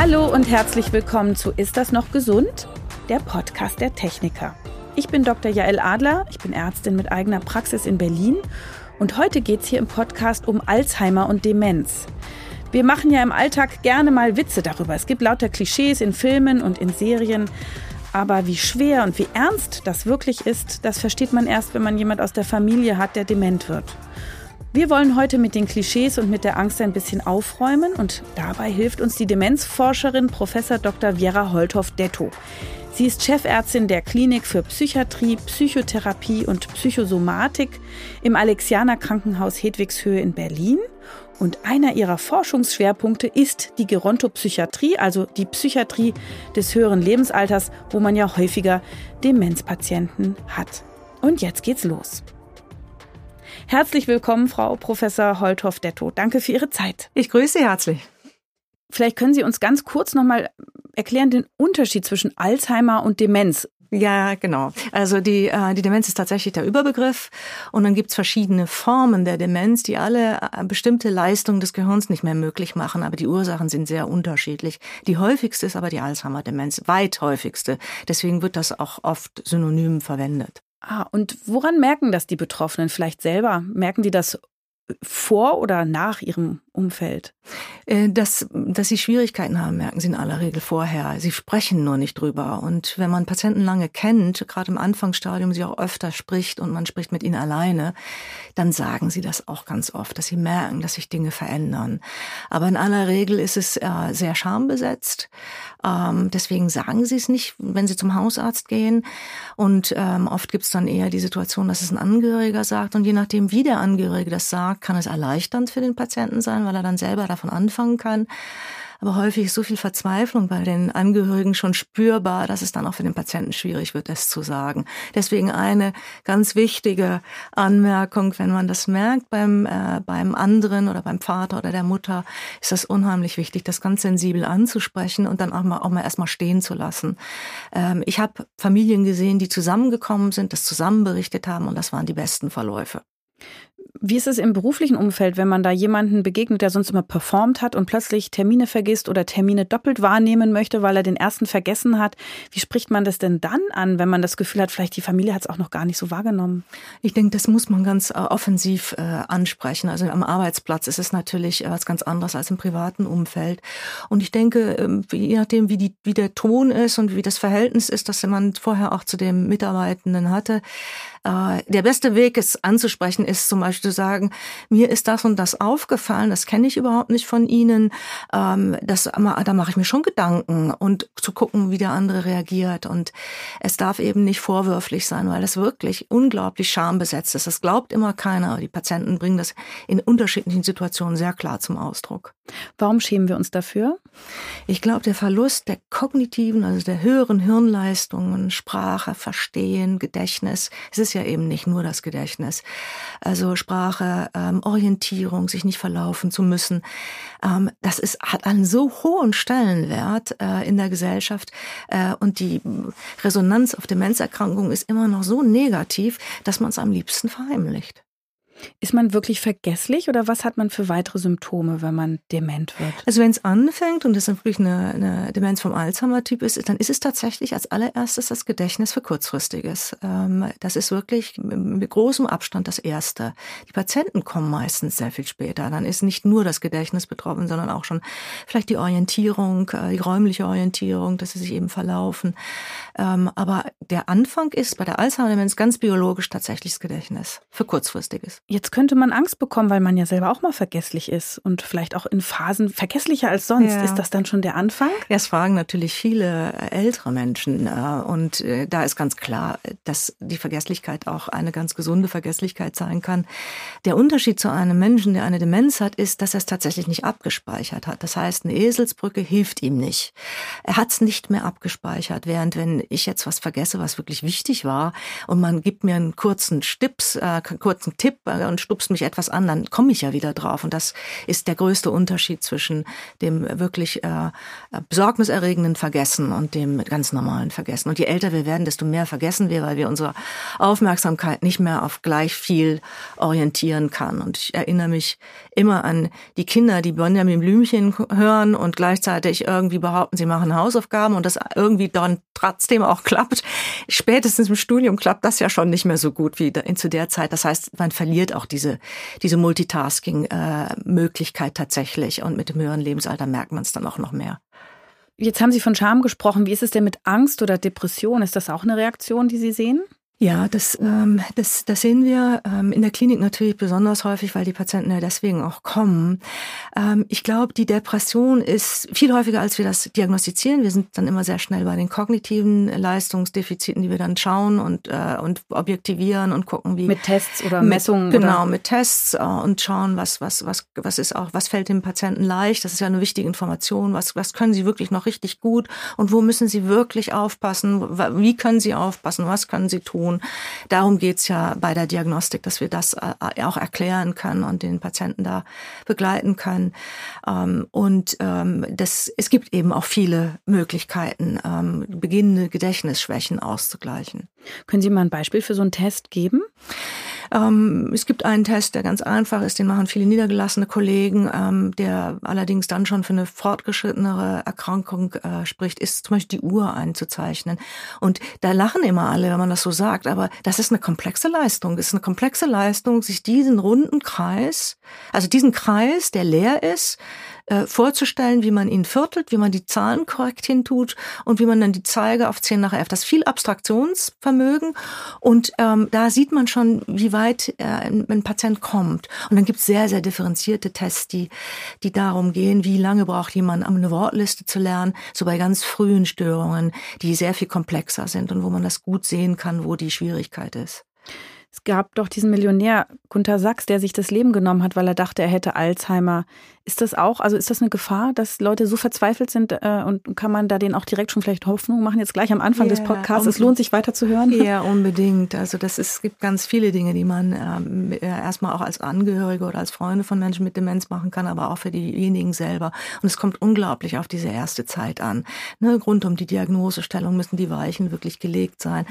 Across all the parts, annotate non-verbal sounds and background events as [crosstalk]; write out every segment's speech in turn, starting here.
Hallo und herzlich willkommen zu Ist das noch gesund? Der Podcast der Techniker. Ich bin Dr. Jael Adler, ich bin Ärztin mit eigener Praxis in Berlin und heute geht es hier im Podcast um Alzheimer und Demenz. Wir machen ja im Alltag gerne mal Witze darüber. Es gibt lauter Klischees in Filmen und in Serien. Aber wie schwer und wie ernst das wirklich ist, das versteht man erst, wenn man jemand aus der Familie hat, der dement wird. Wir wollen heute mit den Klischees und mit der Angst ein bisschen aufräumen und dabei hilft uns die Demenzforscherin Prof. Dr. Vera Holthoff-Detto. Sie ist Chefärztin der Klinik für Psychiatrie, Psychotherapie und Psychosomatik im Alexianer Krankenhaus Hedwigshöhe in Berlin. Und einer ihrer Forschungsschwerpunkte ist die Gerontopsychiatrie, also die Psychiatrie des höheren Lebensalters, wo man ja häufiger Demenzpatienten hat. Und jetzt geht's los. Herzlich willkommen, Frau Professor Holthoff-Detto. Danke für Ihre Zeit. Ich grüße Sie herzlich. Vielleicht können Sie uns ganz kurz nochmal erklären den Unterschied zwischen Alzheimer und Demenz. Ja, genau. Also die, äh, die Demenz ist tatsächlich der Überbegriff und dann gibt's verschiedene Formen der Demenz, die alle äh, bestimmte Leistungen des Gehirns nicht mehr möglich machen, aber die Ursachen sind sehr unterschiedlich. Die häufigste ist aber die Alzheimer-Demenz, weit häufigste. Deswegen wird das auch oft synonym verwendet. Ah, und woran merken das die Betroffenen vielleicht selber? Merken die das vor oder nach ihrem Umfeld? Äh, dass, dass sie Schwierigkeiten haben, merken sie in aller Regel vorher. Sie sprechen nur nicht drüber. Und wenn man Patienten lange kennt, gerade im Anfangsstadium sie auch öfter spricht und man spricht mit ihnen alleine, dann sagen sie das auch ganz oft, dass sie merken, dass sich Dinge verändern. Aber in aller Regel ist es äh, sehr schambesetzt. Ähm, deswegen sagen sie es nicht, wenn sie zum Hausarzt gehen. Und ähm, oft gibt es dann eher die Situation, dass es ein Angehöriger sagt. Und je nachdem, wie der Angehörige das sagt, kann es erleichternd für den Patienten sein, weil er dann selber davon anfangen kann. Aber häufig ist so viel Verzweiflung bei den Angehörigen schon spürbar, dass es dann auch für den Patienten schwierig wird, es zu sagen. Deswegen eine ganz wichtige Anmerkung, wenn man das merkt beim, äh, beim anderen oder beim Vater oder der Mutter, ist das unheimlich wichtig, das ganz sensibel anzusprechen und dann auch mal, auch mal erstmal stehen zu lassen. Ähm, ich habe Familien gesehen, die zusammengekommen sind, das zusammen berichtet haben und das waren die besten Verläufe. Wie ist es im beruflichen Umfeld, wenn man da jemanden begegnet, der sonst immer performt hat und plötzlich Termine vergisst oder Termine doppelt wahrnehmen möchte, weil er den ersten vergessen hat? Wie spricht man das denn dann an, wenn man das Gefühl hat, vielleicht die Familie hat es auch noch gar nicht so wahrgenommen? Ich denke, das muss man ganz äh, offensiv äh, ansprechen. Also am Arbeitsplatz ist es natürlich äh, was ganz anderes als im privaten Umfeld. Und ich denke, ähm, je nachdem, wie, die, wie der Ton ist und wie das Verhältnis ist, das man vorher auch zu dem Mitarbeitenden hatte, äh, der beste Weg, es anzusprechen, ist zum Beispiel zu sagen, mir ist das und das aufgefallen, das kenne ich überhaupt nicht von Ihnen. Ähm, das, da mache ich mir schon Gedanken und zu gucken, wie der andere reagiert. Und es darf eben nicht vorwürflich sein, weil das wirklich unglaublich schambesetzt ist. Das glaubt immer keiner. Die Patienten bringen das in unterschiedlichen Situationen sehr klar zum Ausdruck. Warum schämen wir uns dafür? Ich glaube, der Verlust der kognitiven, also der höheren Hirnleistungen, Sprache, Verstehen, Gedächtnis, es ist ja eben nicht nur das Gedächtnis. Also Sprache, ähm, Orientierung, sich nicht verlaufen zu müssen, ähm, das ist, hat einen so hohen Stellenwert äh, in der Gesellschaft äh, und die Resonanz auf Demenzerkrankungen ist immer noch so negativ, dass man es am liebsten verheimlicht. Ist man wirklich vergesslich oder was hat man für weitere Symptome, wenn man dement wird? Also wenn es anfängt und es wirklich eine, eine Demenz vom Alzheimer-Typ ist, dann ist es tatsächlich als allererstes das Gedächtnis für kurzfristiges. Ähm, das ist wirklich mit großem Abstand das Erste. Die Patienten kommen meistens sehr viel später. Dann ist nicht nur das Gedächtnis betroffen, sondern auch schon vielleicht die Orientierung, äh, die räumliche Orientierung, dass sie sich eben verlaufen. Ähm, aber der Anfang ist bei der Alzheimer-Demenz ganz biologisch tatsächlich das Gedächtnis für kurzfristiges. Jetzt könnte man Angst bekommen, weil man ja selber auch mal vergesslich ist und vielleicht auch in Phasen vergesslicher als sonst. Ja. Ist das dann schon der Anfang? Ja, es fragen natürlich viele äh, ältere Menschen. Äh, und äh, da ist ganz klar, dass die Vergesslichkeit auch eine ganz gesunde Vergesslichkeit sein kann. Der Unterschied zu einem Menschen, der eine Demenz hat, ist, dass er es tatsächlich nicht abgespeichert hat. Das heißt, eine Eselsbrücke hilft ihm nicht. Er hat es nicht mehr abgespeichert, während wenn ich jetzt was vergesse, was wirklich wichtig war, und man gibt mir einen kurzen Stips, äh, kurzen Tipp, äh, und stupst mich etwas an, dann komme ich ja wieder drauf. Und das ist der größte Unterschied zwischen dem wirklich äh, besorgniserregenden Vergessen und dem ganz normalen Vergessen. Und je älter wir werden, desto mehr vergessen wir, weil wir unsere Aufmerksamkeit nicht mehr auf gleich viel orientieren kann. Und ich erinnere mich immer an die Kinder, die Benjamin Blümchen hören und gleichzeitig irgendwie behaupten, sie machen Hausaufgaben und das irgendwie dann trotzdem auch klappt. Spätestens im Studium klappt das ja schon nicht mehr so gut wie zu der Zeit. Das heißt, man verliert auch diese, diese Multitasking-Möglichkeit tatsächlich und mit dem höheren Lebensalter merkt man es dann auch noch mehr. Jetzt haben Sie von Scham gesprochen. Wie ist es denn mit Angst oder Depression? Ist das auch eine Reaktion, die Sie sehen? Ja, das, ähm, das, das sehen wir ähm, in der Klinik natürlich besonders häufig, weil die Patienten ja deswegen auch kommen. Ähm, ich glaube, die Depression ist viel häufiger, als wir das diagnostizieren. Wir sind dann immer sehr schnell bei den kognitiven Leistungsdefiziten, die wir dann schauen und, äh, und objektivieren und gucken, wie. Mit Tests oder Messungen? Mit, genau, mit Tests äh, und schauen, was, was, was, was ist auch, was fällt dem Patienten leicht. Das ist ja eine wichtige Information. Was, was können sie wirklich noch richtig gut und wo müssen sie wirklich aufpassen? Wie können sie aufpassen? Was können sie tun? Tun. Darum geht's ja bei der Diagnostik, dass wir das äh, auch erklären können und den Patienten da begleiten können. Ähm, und ähm, das, es gibt eben auch viele Möglichkeiten, ähm, beginnende Gedächtnisschwächen auszugleichen. Können Sie mal ein Beispiel für so einen Test geben? Ähm, es gibt einen Test, der ganz einfach ist, den machen viele niedergelassene Kollegen, ähm, der allerdings dann schon für eine fortgeschrittenere Erkrankung äh, spricht, ist zum Beispiel die Uhr einzuzeichnen. Und da lachen immer alle, wenn man das so sagt, aber das ist eine komplexe Leistung. Es ist eine komplexe Leistung, sich diesen runden Kreis, also diesen Kreis, der leer ist, äh, vorzustellen, wie man ihn viertelt, wie man die Zahlen korrekt hintut und wie man dann die Zeige auf 10 nach 11. Das ist viel Abstraktionsvermögen und ähm, da sieht man schon, wie weit äh, ein, ein Patient kommt. Und dann gibt es sehr, sehr differenzierte Tests, die, die darum gehen, wie lange braucht jemand, um eine Wortliste zu lernen, so bei ganz frühen Störungen, die sehr viel komplexer sind und wo man das gut sehen kann, wo die Schwierigkeit ist. Es gab doch diesen Millionär Gunter Sachs, der sich das Leben genommen hat, weil er dachte, er hätte Alzheimer. Ist das auch, also ist das eine Gefahr, dass Leute so verzweifelt sind äh, und kann man da denen auch direkt schon vielleicht Hoffnung machen, jetzt gleich am Anfang ja, des Podcasts? Es lohnt sich weiter zu hören. Ja, unbedingt. Also das ist, es gibt ganz viele Dinge, die man ähm, erstmal auch als Angehörige oder als Freunde von Menschen mit Demenz machen kann, aber auch für diejenigen selber. Und es kommt unglaublich auf diese erste Zeit an. Ne, rund um die Diagnosestellung müssen die Weichen wirklich gelegt sein.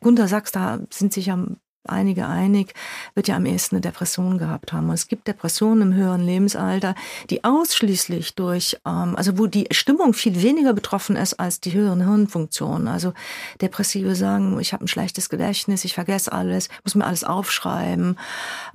Gunter Sachs, da sind sich am einige einig, wird ja am ehesten eine Depression gehabt haben. Und es gibt Depressionen im höheren Lebensalter, die ausschließlich durch, ähm, also wo die Stimmung viel weniger betroffen ist als die höheren Hirnfunktionen. Also Depressive sagen, ich habe ein schlechtes Gedächtnis, ich vergesse alles, muss mir alles aufschreiben.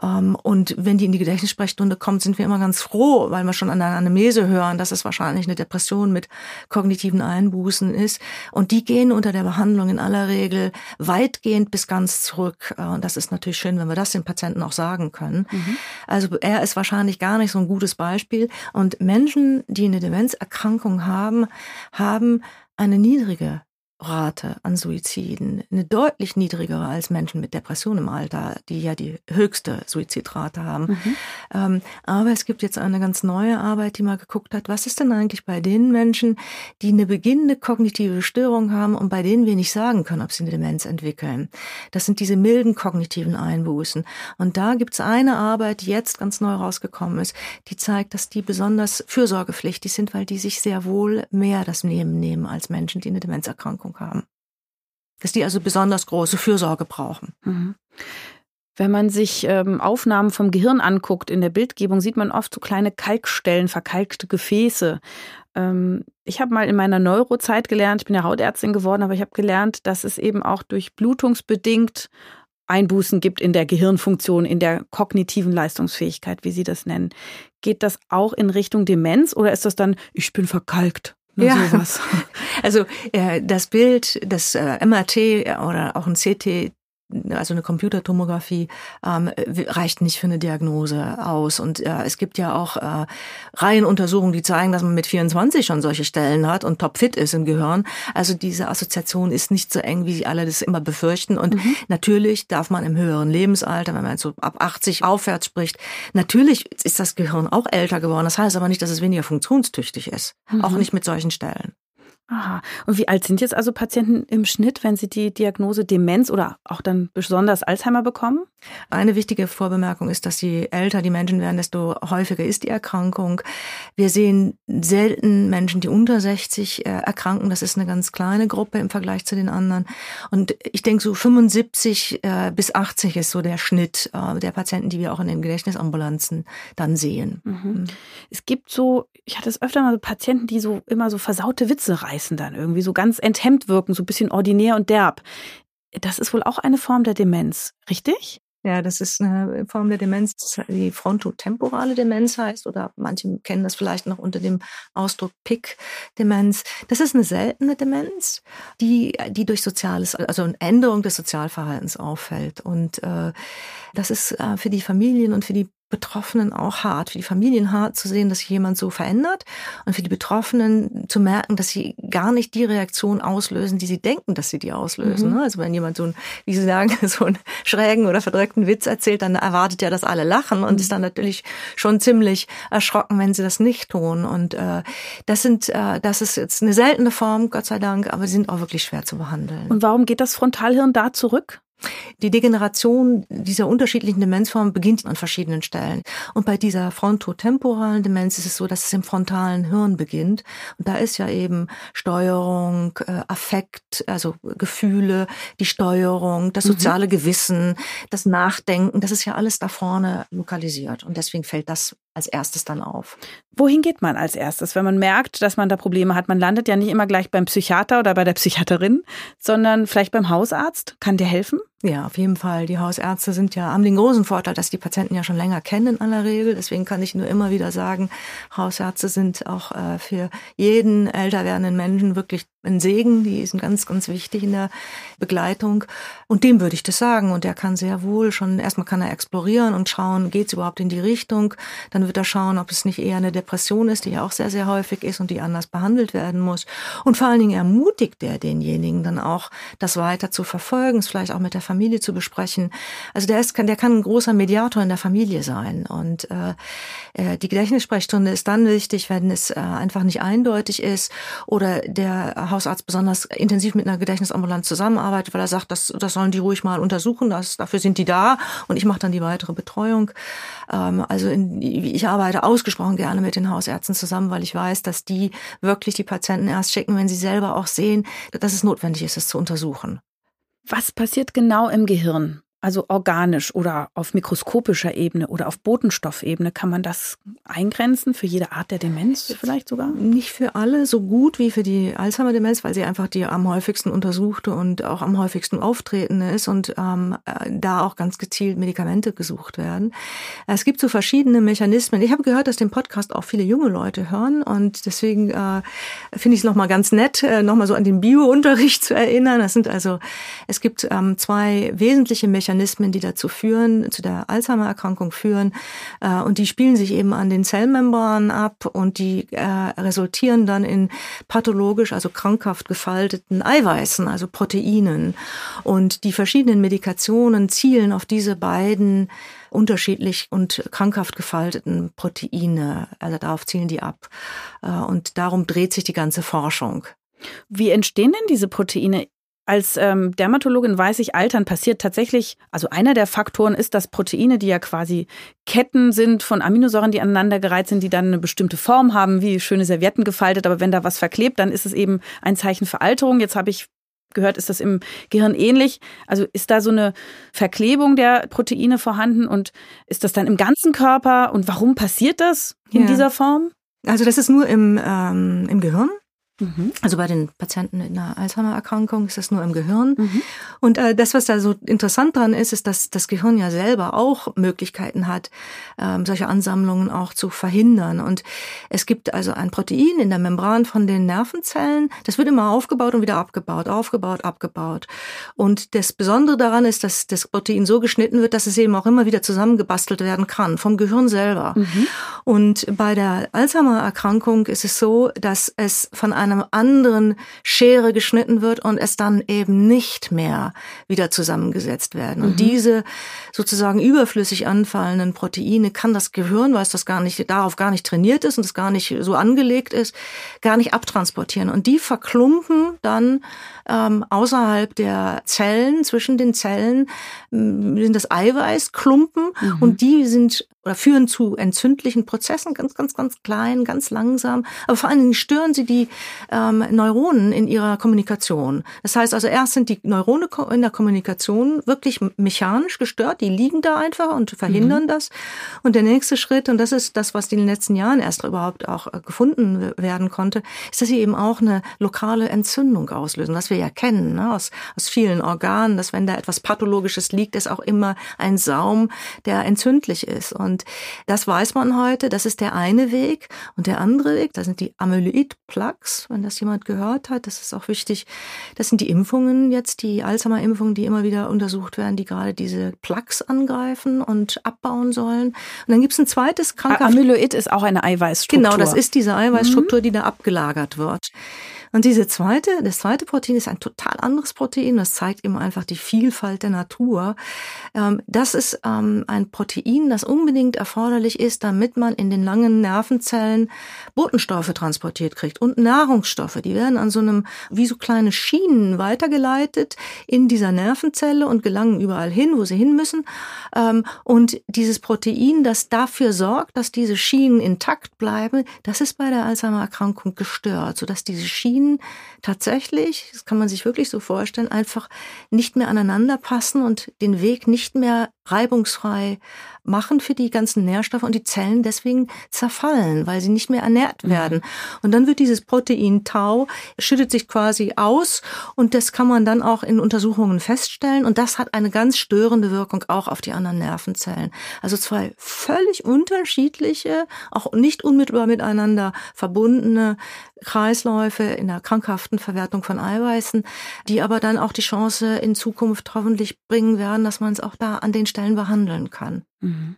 Ähm, und wenn die in die Gedächtnissprechstunde kommt, sind wir immer ganz froh, weil wir schon an der Anamnese hören, dass es wahrscheinlich eine Depression mit kognitiven Einbußen ist. Und die gehen unter der Behandlung in aller Regel weitgehend bis ganz zurück. Äh, und das ist natürlich schön, wenn wir das den Patienten auch sagen können. Mhm. Also er ist wahrscheinlich gar nicht so ein gutes Beispiel. Und Menschen, die eine Demenzerkrankung haben, haben eine niedrige Rate an Suiziden eine deutlich niedrigere als Menschen mit Depression im Alter, die ja die höchste Suizidrate haben. Mhm. Ähm, aber es gibt jetzt eine ganz neue Arbeit, die mal geguckt hat, was ist denn eigentlich bei den Menschen, die eine beginnende kognitive Störung haben und bei denen wir nicht sagen können, ob sie eine Demenz entwickeln. Das sind diese milden kognitiven Einbußen. Und da gibt es eine Arbeit, die jetzt ganz neu rausgekommen ist, die zeigt, dass die besonders fürsorgepflichtig sind, weil die sich sehr wohl mehr das Nehmen nehmen als Menschen, die eine Demenzerkrankung haben. Dass die also besonders große Fürsorge brauchen. Mhm. Wenn man sich ähm, Aufnahmen vom Gehirn anguckt in der Bildgebung, sieht man oft so kleine Kalkstellen, verkalkte Gefäße. Ähm, ich habe mal in meiner Neurozeit gelernt, ich bin ja Hautärztin geworden, aber ich habe gelernt, dass es eben auch durch blutungsbedingt Einbußen gibt in der Gehirnfunktion, in der kognitiven Leistungsfähigkeit, wie Sie das nennen. Geht das auch in Richtung Demenz oder ist das dann, ich bin verkalkt? Ja. sowas. [laughs] Also äh, das Bild, das äh, MRT oder auch ein CT also eine Computertomographie ähm, reicht nicht für eine Diagnose aus. Und äh, es gibt ja auch äh, Reihenuntersuchungen, die zeigen, dass man mit 24 schon solche Stellen hat und topfit ist im Gehirn. Also diese Assoziation ist nicht so eng, wie sie alle das immer befürchten. Und mhm. natürlich darf man im höheren Lebensalter, wenn man so ab 80 aufwärts spricht, natürlich ist das Gehirn auch älter geworden. Das heißt aber nicht, dass es weniger funktionstüchtig ist. Mhm. Auch nicht mit solchen Stellen. Aha. Und wie alt sind jetzt also Patienten im Schnitt, wenn sie die Diagnose Demenz oder auch dann besonders Alzheimer bekommen? Eine wichtige Vorbemerkung ist, dass je älter die Menschen werden, desto häufiger ist die Erkrankung. Wir sehen selten Menschen, die unter 60 äh, erkranken. Das ist eine ganz kleine Gruppe im Vergleich zu den anderen. Und ich denke, so 75 äh, bis 80 ist so der Schnitt äh, der Patienten, die wir auch in den Gedächtnisambulanzen dann sehen. Mhm. mhm. Es gibt so, ich hatte es öfter mal so Patienten, die so immer so versaute Witze reißen reißen dann irgendwie, so ganz enthemmt wirken, so ein bisschen ordinär und derb. Das ist wohl auch eine Form der Demenz, richtig? Ja, das ist eine Form der Demenz, die frontotemporale Demenz heißt, oder manche kennen das vielleicht noch unter dem Ausdruck PIC-Demenz. Das ist eine seltene Demenz, die, die durch soziales, also eine Änderung des Sozialverhaltens auffällt. Und äh, das ist äh, für die Familien und für die Betroffenen auch hart, für die Familien hart zu sehen, dass sich jemand so verändert und für die Betroffenen zu merken, dass sie gar nicht die Reaktion auslösen, die sie denken, dass sie die auslösen. Mhm. Also wenn jemand so ein, wie Sie sagen, [laughs] so einen schrägen oder verdreckten Witz erzählt, dann erwartet ja, dass alle lachen und mhm. ist dann natürlich schon ziemlich erschrocken, wenn sie das nicht tun. Und äh, das sind, äh, das ist jetzt eine seltene Form, Gott sei Dank, aber sie sind auch wirklich schwer zu behandeln. Und warum geht das Frontalhirn da zurück? Die Degeneration dieser unterschiedlichen Demenzformen beginnt an verschiedenen Stellen. Und bei dieser frontotemporalen Demenz ist es so, dass es im frontalen Hirn beginnt. Und da ist ja eben Steuerung, äh, Affekt, also Gefühle, die Steuerung, das mhm. soziale mhm. Gewissen, das Nachdenken, das ist ja alles da vorne lokalisiert. Und deswegen fällt das als erstes dann auf. Wohin geht man als erstes, wenn man merkt, dass man da Probleme hat? Man landet ja nicht immer gleich beim Psychiater oder bei der Psychiaterin, sondern vielleicht beim Hausarzt. Kann der helfen? Ja, auf jeden Fall. Die Hausärzte sind ja, haben den großen Vorteil, dass die Patienten ja schon länger kennen in aller Regel. Deswegen kann ich nur immer wieder sagen, Hausärzte sind auch äh, für jeden älter werdenden Menschen wirklich ein Segen. Die sind ganz, ganz wichtig in der Begleitung. Und dem würde ich das sagen. Und der kann sehr wohl schon, erstmal kann er explorieren und schauen, geht es überhaupt in die Richtung. Dann wird er schauen, ob es nicht eher eine Depression ist, die ja auch sehr, sehr häufig ist und die anders behandelt werden muss. Und vor allen Dingen ermutigt er denjenigen dann auch, das weiter zu verfolgen, es vielleicht auch mit der Familie Familie zu besprechen. Also der ist, der kann ein großer Mediator in der Familie sein. Und äh, äh, die Gedächtnissprechstunde ist dann wichtig, wenn es äh, einfach nicht eindeutig ist oder der Hausarzt besonders intensiv mit einer Gedächtnisambulanz zusammenarbeitet, weil er sagt, das, das sollen die ruhig mal untersuchen, das, dafür sind die da und ich mache dann die weitere Betreuung. Ähm, also in, ich arbeite ausgesprochen gerne mit den Hausärzten zusammen, weil ich weiß, dass die wirklich die Patienten erst schicken, wenn sie selber auch sehen, dass es notwendig ist, es zu untersuchen. Was passiert genau im Gehirn? Also organisch oder auf mikroskopischer Ebene oder auf Botenstoffebene, kann man das eingrenzen für jede Art der Demenz vielleicht sogar? Nicht für alle so gut wie für die Alzheimer-Demenz, weil sie einfach die am häufigsten untersuchte und auch am häufigsten auftretende ist und ähm, äh, da auch ganz gezielt Medikamente gesucht werden. Es gibt so verschiedene Mechanismen. Ich habe gehört, dass den Podcast auch viele junge Leute hören und deswegen äh, finde ich es nochmal ganz nett, äh, nochmal so an den Bio-Unterricht [laughs] zu erinnern. Das sind also, es gibt ähm, zwei wesentliche Mechanismen, Mechanismen, die dazu führen, zu der Alzheimer-Erkrankung führen. Äh, und die spielen sich eben an den Zellmembranen ab und die äh, resultieren dann in pathologisch, also krankhaft gefalteten Eiweißen, also Proteinen. Und die verschiedenen Medikationen zielen auf diese beiden unterschiedlich und krankhaft gefalteten Proteine. Also darauf zielen die ab. Äh, und darum dreht sich die ganze Forschung. Wie entstehen denn diese Proteine? Als ähm, Dermatologin weiß ich, Altern passiert tatsächlich, also einer der Faktoren ist, dass Proteine, die ja quasi Ketten sind von Aminosäuren, die aneinandergereiht sind, die dann eine bestimmte Form haben, wie schöne Servietten gefaltet, aber wenn da was verklebt, dann ist es eben ein Zeichen für Alterung. Jetzt habe ich gehört, ist das im Gehirn ähnlich? Also ist da so eine Verklebung der Proteine vorhanden und ist das dann im ganzen Körper und warum passiert das in ja. dieser Form? Also das ist nur im, ähm, im Gehirn. Mhm. Also bei den Patienten in einer Alzheimer-Erkrankung ist das nur im Gehirn. Mhm. Und äh, das, was da so interessant dran ist, ist, dass das Gehirn ja selber auch Möglichkeiten hat, ähm, solche Ansammlungen auch zu verhindern. Und es gibt also ein Protein in der Membran von den Nervenzellen. Das wird immer aufgebaut und wieder abgebaut, aufgebaut, abgebaut. Und das Besondere daran ist, dass das Protein so geschnitten wird, dass es eben auch immer wieder zusammengebastelt werden kann vom Gehirn selber. Mhm. Und bei der Alzheimer-Erkrankung ist es so, dass es von einem einer anderen Schere geschnitten wird und es dann eben nicht mehr wieder zusammengesetzt werden. Und mhm. diese sozusagen überflüssig anfallenden Proteine kann das Gehirn, weil es das gar nicht, darauf gar nicht trainiert ist und es gar nicht so angelegt ist, gar nicht abtransportieren. Und die verklumpen dann ähm, außerhalb der Zellen, zwischen den Zellen, sind das Eiweißklumpen mhm. und die sind oder führen zu entzündlichen Prozessen, ganz, ganz, ganz klein, ganz langsam. Aber vor allen Dingen stören sie die ähm, Neuronen in ihrer Kommunikation. Das heißt also, erst sind die Neurone in der Kommunikation wirklich mechanisch gestört, die liegen da einfach und verhindern mhm. das. Und der nächste Schritt, und das ist das, was in den letzten Jahren erst überhaupt auch äh, gefunden werden konnte, ist, dass sie eben auch eine lokale Entzündung auslösen, was wir ja kennen ne, aus, aus vielen Organen, dass wenn da etwas Pathologisches liegt, ist auch immer ein Saum, der entzündlich ist. Und und das weiß man heute, das ist der eine Weg. Und der andere Weg, das sind die Amyloid-Plaques, wenn das jemand gehört hat, das ist auch wichtig. Das sind die Impfungen jetzt, die Alzheimer-Impfungen, die immer wieder untersucht werden, die gerade diese Plaques angreifen und abbauen sollen. Und dann gibt es ein zweites Krankheit. Amyloid ist auch eine Eiweißstruktur. Genau, das ist diese Eiweißstruktur, mhm. die da abgelagert wird. Und diese zweite, das zweite Protein ist ein total anderes Protein. Das zeigt eben einfach die Vielfalt der Natur. Ähm, das ist ähm, ein Protein, das unbedingt erforderlich ist, damit man in den langen Nervenzellen Botenstoffe transportiert kriegt und Nahrungsstoffe. Die werden an so einem, wie so kleine Schienen weitergeleitet in dieser Nervenzelle und gelangen überall hin, wo sie hin müssen. Ähm, und dieses Protein, das dafür sorgt, dass diese Schienen intakt bleiben, das ist bei der Alzheimer-Erkrankung gestört, sodass diese Schienen Schienen tatsächlich, das kann man sich wirklich so vorstellen, einfach nicht mehr aneinander passen und den Weg nicht mehr reibungsfrei machen für die ganzen Nährstoffe und die Zellen deswegen zerfallen, weil sie nicht mehr ernährt mhm. werden. Und dann wird dieses Protein Tau, schüttet sich quasi aus und das kann man dann auch in Untersuchungen feststellen und das hat eine ganz störende Wirkung auch auf die anderen Nervenzellen. Also zwei völlig unterschiedliche, auch nicht unmittelbar miteinander verbundene Kreisläufe in der krankhaften Verwertung von Eiweißen, die aber dann auch die Chance in Zukunft hoffentlich bringen werden, dass man es auch da an den Stellen behandeln kann. Mhm.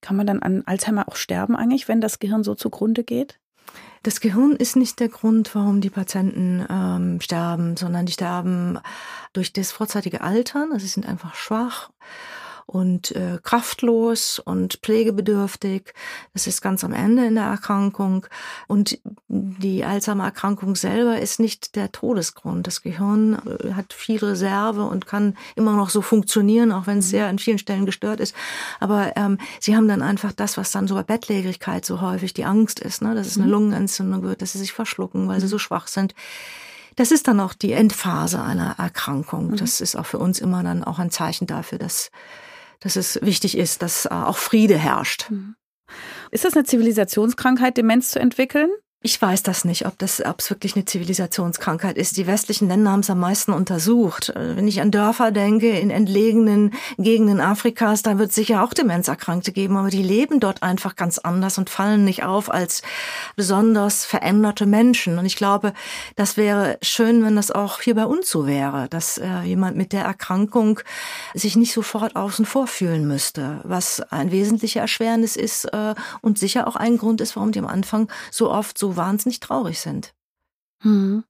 Kann man dann an Alzheimer auch sterben eigentlich, wenn das Gehirn so zugrunde geht? Das Gehirn ist nicht der Grund, warum die Patienten ähm, sterben, sondern die sterben durch das vorzeitige Altern. Also sie sind einfach schwach und äh, kraftlos und pflegebedürftig. Das ist ganz am Ende in der Erkrankung. Und die Alzheimer-Erkrankung selber ist nicht der Todesgrund. Das Gehirn äh, hat viel Reserve und kann immer noch so funktionieren, auch wenn es mhm. sehr an vielen Stellen gestört ist. Aber ähm, sie haben dann einfach das, was dann so bei Bettlägerigkeit so häufig die Angst ist, ne? dass es eine mhm. Lungenentzündung wird, dass sie sich verschlucken, weil sie mhm. so schwach sind. Das ist dann auch die Endphase einer Erkrankung. Das ist auch für uns immer dann auch ein Zeichen dafür, dass dass es wichtig ist, dass äh, auch Friede herrscht. Mhm. Ist das eine Zivilisationskrankheit, Demenz zu entwickeln? Ich weiß das nicht, ob das, ob es wirklich eine Zivilisationskrankheit ist. Die westlichen Länder haben es am meisten untersucht. Äh, wenn ich an Dörfer denke, in entlegenen Gegenden Afrikas, da wird es sicher auch Demenzerkrankte geben, aber die leben dort einfach ganz anders und fallen nicht auf als besonders veränderte Menschen. Und ich glaube, das wäre schön, wenn das auch hier bei uns so wäre, dass äh, jemand mit der Erkrankung sich nicht sofort außen vor fühlen müsste, was ein wesentlicher Erschwernis ist äh, und sicher auch ein Grund ist, warum die am Anfang so oft so wahnsinnig traurig sind. Hm.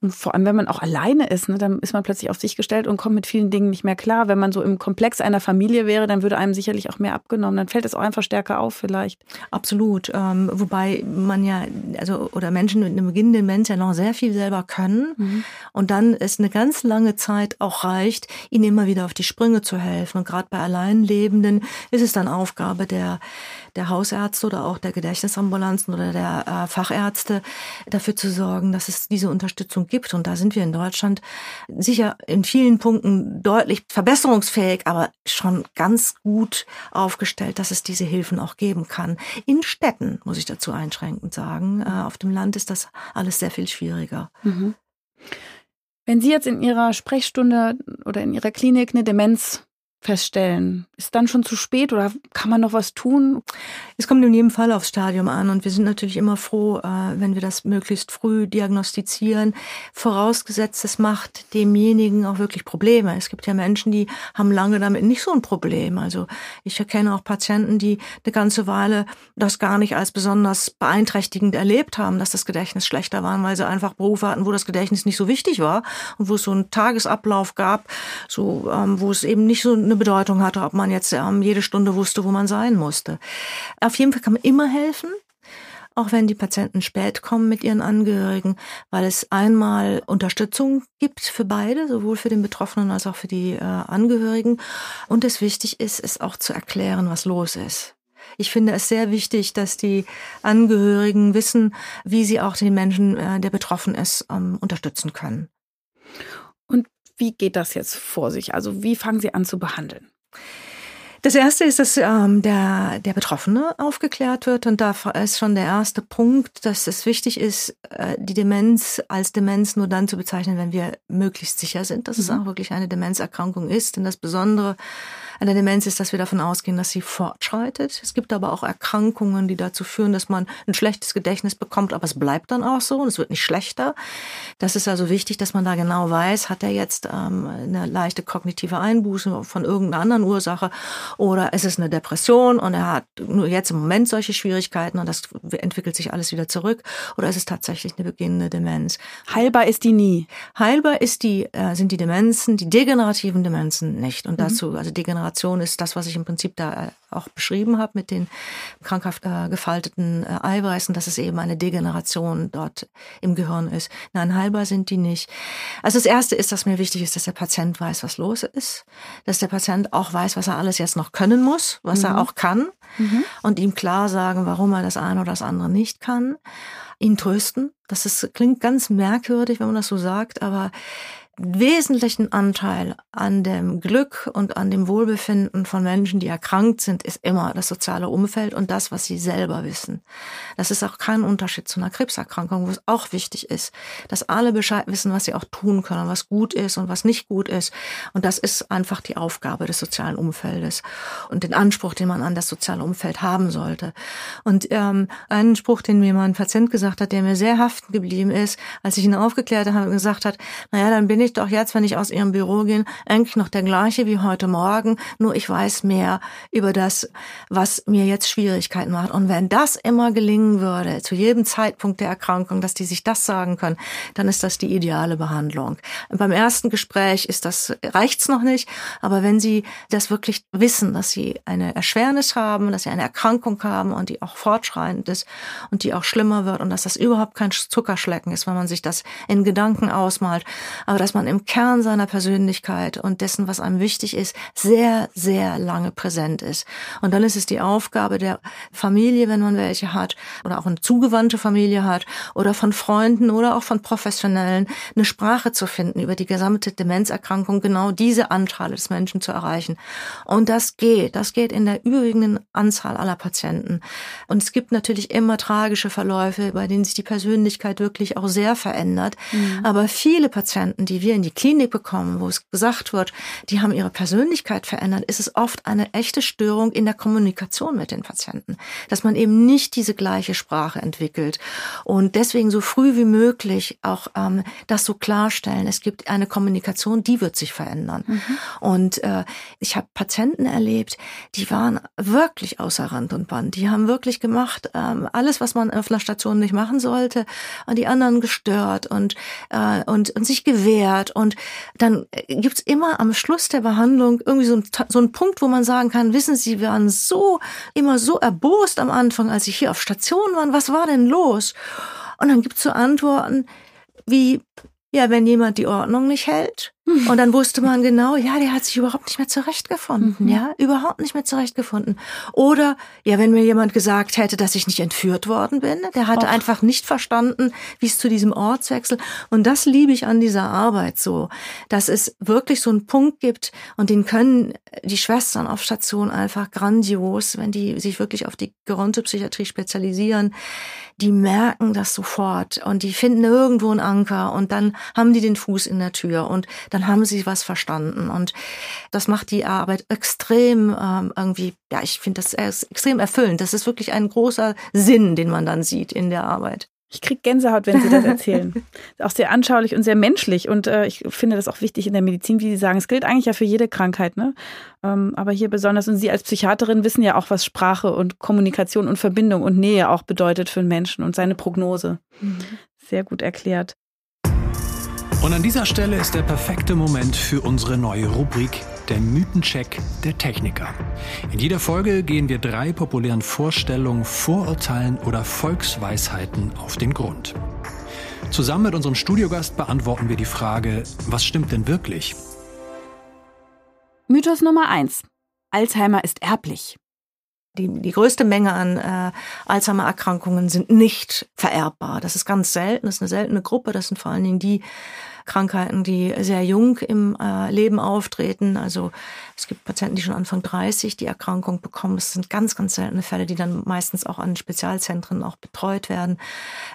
Und vor allem, wenn man auch alleine ist, ne, dann ist man plötzlich auf sich gestellt und kommt mit vielen Dingen nicht mehr klar. Wenn man so im Komplex einer Familie wäre, dann würde einem sicherlich auch mehr abgenommen. Dann fällt es auch einfach stärker auf, vielleicht. Absolut. Ähm, wobei man ja, also, oder Menschen mit einem beginnenden Demenz ja noch sehr viel selber können. Mhm. Und dann es eine ganz lange Zeit auch reicht, ihnen immer wieder auf die Sprünge zu helfen. Und gerade bei Alleinlebenden ist es dann Aufgabe der, der Hausärzte oder auch der Gedächtnisambulanzen oder der äh, Fachärzte dafür zu sorgen, dass es diese Unterstützung gibt. Und da sind wir in Deutschland sicher in vielen Punkten deutlich verbesserungsfähig, aber schon ganz gut aufgestellt, dass es diese Hilfen auch geben kann. In Städten, muss ich dazu einschränkend sagen. Äh, auf dem Land ist das alles sehr viel schwieriger. Mhm. Wenn Sie jetzt in Ihrer Sprechstunde oder in Ihrer Klinik eine Demenz feststellen? Ist dann schon zu spät oder kann man noch was tun? Es kommt in jedem Fall aufs Stadium an und wir sind natürlich immer froh, äh, wenn wir das möglichst früh diagnostizieren, vorausgesetzt es macht demjenigen auch wirklich Probleme. Es gibt ja Menschen, die haben lange damit nicht so ein Problem. Also ich erkenne auch Patienten, die eine ganze Weile das gar nicht als besonders beeinträchtigend erlebt haben, dass das Gedächtnis schlechter war, weil sie einfach Berufe hatten, wo das Gedächtnis nicht so wichtig war und wo es so einen Tagesablauf gab, so ähm, wo es eben nicht so eine Bedeutung hatte, ob man jetzt ähm, jede Stunde wusste, wo man sein musste. Auf jeden Fall kann man immer helfen auch wenn die Patienten spät kommen mit ihren Angehörigen, weil es einmal Unterstützung gibt für beide, sowohl für den Betroffenen als auch für die äh, Angehörigen. Und es wichtig ist, es auch zu erklären, was los ist. Ich finde es sehr wichtig, dass die Angehörigen wissen, wie sie auch den Menschen, äh, der betroffen ist, ähm, unterstützen können. Wie geht das jetzt vor sich? Also wie fangen Sie an zu behandeln? Das erste ist, dass ähm, der, der Betroffene aufgeklärt wird. Und da ist schon der erste Punkt, dass es wichtig ist, äh, die Demenz als Demenz nur dann zu bezeichnen, wenn wir möglichst sicher sind, dass mhm. es auch wirklich eine Demenzerkrankung ist. Denn das Besondere an der Demenz ist, dass wir davon ausgehen, dass sie fortschreitet. Es gibt aber auch Erkrankungen, die dazu führen, dass man ein schlechtes Gedächtnis bekommt, aber es bleibt dann auch so und es wird nicht schlechter. Das ist also wichtig, dass man da genau weiß, hat er jetzt ähm, eine leichte kognitive Einbuße von irgendeiner anderen Ursache oder ist es eine Depression und er hat nur jetzt im Moment solche Schwierigkeiten und das entwickelt sich alles wieder zurück oder ist es tatsächlich eine beginnende Demenz? Heilbar ist die nie. Heilbar ist die, äh, sind die Demenzen, die degenerativen Demenzen nicht. Und mhm. dazu, also Degeneration Degeneration ist das, was ich im Prinzip da äh, auch beschrieben habe mit den krankhaft äh, gefalteten äh, Eiweißen, dass es eben eine Degeneration dort im Gehirn ist. Nein, heilbar sind die nicht. Also das Erste ist, dass mir wichtig ist, dass der Patient weiß, was los ist, dass der Patient auch weiß, was er alles jetzt noch können muss, was mhm. er auch kann mhm. und ihm klar sagen, warum er das eine oder das andere nicht kann ihn trösten. Das ist, klingt ganz merkwürdig, wenn man das so sagt, aber wesentlichen Anteil an dem Glück und an dem Wohlbefinden von Menschen, die erkrankt sind, ist immer das soziale Umfeld und das, was sie selber wissen. Das ist auch kein Unterschied zu einer Krebserkrankung, wo es auch wichtig ist, dass alle Bescheid wissen, was sie auch tun können, was gut ist und was nicht gut ist. Und das ist einfach die Aufgabe des sozialen Umfeldes und den Anspruch, den man an das soziale Umfeld haben sollte. Und ähm, einen Spruch, den mir mein Patient gesagt hat, der mir sehr haften geblieben ist, als ich ihn aufgeklärt habe, gesagt hat, naja, dann bin ich ich doch jetzt, wenn ich aus Ihrem Büro gehe, eigentlich noch der gleiche wie heute Morgen, nur ich weiß mehr über das, was mir jetzt Schwierigkeiten macht. Und wenn das immer gelingen würde, zu jedem Zeitpunkt der Erkrankung, dass die sich das sagen können, dann ist das die ideale Behandlung. Beim ersten Gespräch ist das, reicht's noch nicht, aber wenn Sie das wirklich wissen, dass Sie eine Erschwernis haben, dass Sie eine Erkrankung haben und die auch fortschreitend ist und die auch schlimmer wird und dass das überhaupt kein Zuckerschlecken ist, wenn man sich das in Gedanken ausmalt, aber dass man man im Kern seiner Persönlichkeit und dessen, was einem wichtig ist, sehr, sehr lange präsent ist. Und dann ist es die Aufgabe der Familie, wenn man welche hat, oder auch eine zugewandte Familie hat, oder von Freunden oder auch von Professionellen, eine Sprache zu finden über die gesamte Demenzerkrankung, genau diese Anteile des Menschen zu erreichen. Und das geht. Das geht in der überwiegenden Anzahl aller Patienten. Und es gibt natürlich immer tragische Verläufe, bei denen sich die Persönlichkeit wirklich auch sehr verändert. Mhm. Aber viele Patienten, die wir wir in die Klinik bekommen, wo es gesagt wird, die haben ihre Persönlichkeit verändert, ist es oft eine echte Störung in der Kommunikation mit den Patienten, dass man eben nicht diese gleiche Sprache entwickelt und deswegen so früh wie möglich auch ähm, das so klarstellen. Es gibt eine Kommunikation, die wird sich verändern. Mhm. Und äh, ich habe Patienten erlebt, die waren wirklich außer Rand und Band. Die haben wirklich gemacht ähm, alles, was man auf einer Station nicht machen sollte, und die anderen gestört und äh, und und sich gewehrt hat. Und dann gibt's immer am Schluss der Behandlung irgendwie so, ein, so einen Punkt, wo man sagen kann, wissen Sie, wir waren so, immer so erbost am Anfang, als ich hier auf Station war. Was war denn los? Und dann gibt's so Antworten wie, ja, wenn jemand die Ordnung nicht hält. Und dann wusste man genau, ja, der hat sich überhaupt nicht mehr zurechtgefunden, mhm. ja, überhaupt nicht mehr zurechtgefunden. Oder, ja, wenn mir jemand gesagt hätte, dass ich nicht entführt worden bin, der hatte Och. einfach nicht verstanden, wie es zu diesem Ortswechsel. Und das liebe ich an dieser Arbeit so, dass es wirklich so einen Punkt gibt und den können die Schwestern auf Station einfach grandios, wenn die sich wirklich auf die Gerontopsychiatrie spezialisieren, die merken das sofort und die finden irgendwo einen Anker und dann haben die den Fuß in der Tür und dann dann haben sie was verstanden. Und das macht die Arbeit extrem ähm, irgendwie, ja, ich finde das extrem erfüllend. Das ist wirklich ein großer Sinn, den man dann sieht in der Arbeit. Ich kriege Gänsehaut, wenn Sie das [laughs] erzählen. auch sehr anschaulich und sehr menschlich. Und äh, ich finde das auch wichtig in der Medizin, wie Sie sagen. Es gilt eigentlich ja für jede Krankheit, ne? Ähm, aber hier besonders. Und Sie als Psychiaterin wissen ja auch, was Sprache und Kommunikation und Verbindung und Nähe auch bedeutet für einen Menschen und seine Prognose. Mhm. Sehr gut erklärt. Und an dieser Stelle ist der perfekte Moment für unsere neue Rubrik, der Mythencheck der Techniker. In jeder Folge gehen wir drei populären Vorstellungen, Vorurteilen oder Volksweisheiten auf den Grund. Zusammen mit unserem Studiogast beantworten wir die Frage, was stimmt denn wirklich? Mythos Nummer eins: Alzheimer ist erblich. Die, die größte Menge an äh, Alzheimer-Erkrankungen sind nicht vererbbar. Das ist ganz selten, das ist eine seltene Gruppe. Das sind vor allen Dingen die Krankheiten, die sehr jung im äh, Leben auftreten. Also es gibt Patienten, die schon Anfang 30 die Erkrankung bekommen. Das sind ganz, ganz seltene Fälle, die dann meistens auch an Spezialzentren auch betreut werden.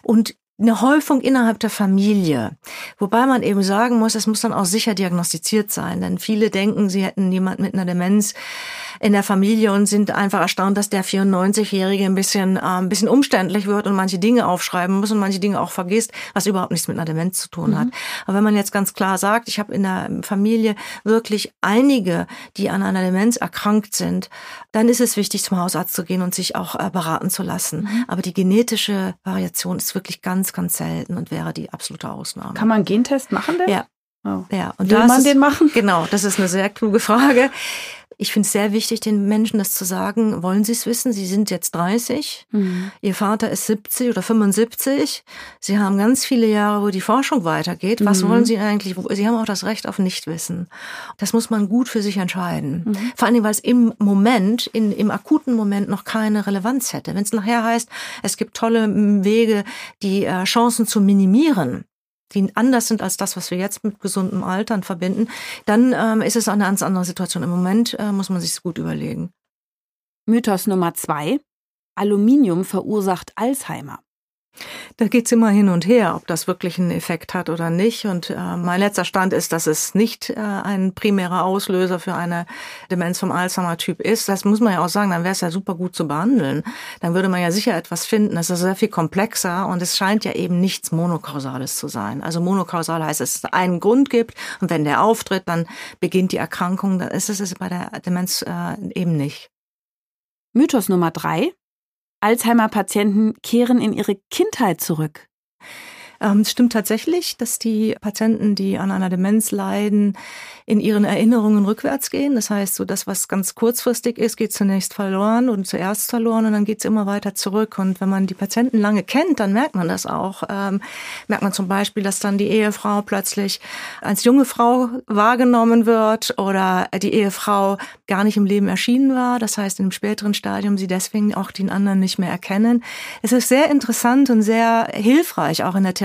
Und eine Häufung innerhalb der Familie. Wobei man eben sagen muss, es muss dann auch sicher diagnostiziert sein, denn viele denken, sie hätten jemand mit einer Demenz in der Familie und sind einfach erstaunt, dass der 94-Jährige ein bisschen, äh, ein bisschen umständlich wird und manche Dinge aufschreiben muss und manche Dinge auch vergisst, was überhaupt nichts mit einer Demenz zu tun hat. Mhm. Aber wenn man jetzt ganz klar sagt, ich habe in der Familie wirklich einige, die an einer Demenz erkrankt sind, dann ist es wichtig, zum Hausarzt zu gehen und sich auch äh, beraten zu lassen. Mhm. Aber die genetische Variation ist wirklich ganz, ganz selten und wäre die absolute Ausnahme. Kann man einen Gentest machen denn? Ja. Oh. Ja, und Will man ist, den machen? Genau, das ist eine sehr kluge Frage. Ich finde es sehr wichtig, den Menschen das zu sagen. Wollen sie es wissen? Sie sind jetzt 30. Mhm. Ihr Vater ist 70 oder 75. Sie haben ganz viele Jahre, wo die Forschung weitergeht. Was mhm. wollen sie eigentlich? Sie haben auch das Recht auf Nichtwissen. Das muss man gut für sich entscheiden. Mhm. Vor allen Dingen, weil es im Moment, in, im akuten Moment noch keine Relevanz hätte. Wenn es nachher heißt, es gibt tolle Wege, die äh, Chancen zu minimieren, die anders sind als das, was wir jetzt mit gesundem Altern verbinden, dann ähm, ist es eine ganz andere Situation. Im Moment äh, muss man sich gut überlegen. Mythos Nummer zwei. Aluminium verursacht Alzheimer. Da geht's immer hin und her, ob das wirklich einen Effekt hat oder nicht. Und äh, mein letzter Stand ist, dass es nicht äh, ein primärer Auslöser für eine Demenz vom Alzheimer-Typ ist. Das muss man ja auch sagen, dann wäre es ja super gut zu behandeln. Dann würde man ja sicher etwas finden. Das ist sehr viel komplexer und es scheint ja eben nichts Monokausales zu sein. Also monokausal heißt, dass es einen Grund gibt und wenn der auftritt, dann beginnt die Erkrankung. Dann ist es bei der Demenz äh, eben nicht. Mythos Nummer drei. Alzheimer-Patienten kehren in ihre Kindheit zurück. Ähm, es stimmt tatsächlich, dass die Patienten, die an einer Demenz leiden, in ihren Erinnerungen rückwärts gehen. Das heißt, so das, was ganz kurzfristig ist, geht zunächst verloren und zuerst verloren und dann geht es immer weiter zurück. Und wenn man die Patienten lange kennt, dann merkt man das auch. Ähm, merkt man zum Beispiel, dass dann die Ehefrau plötzlich als junge Frau wahrgenommen wird oder die Ehefrau gar nicht im Leben erschienen war. Das heißt, in einem späteren Stadium sie deswegen auch den anderen nicht mehr erkennen. Es ist sehr interessant und sehr hilfreich, auch in der Therapie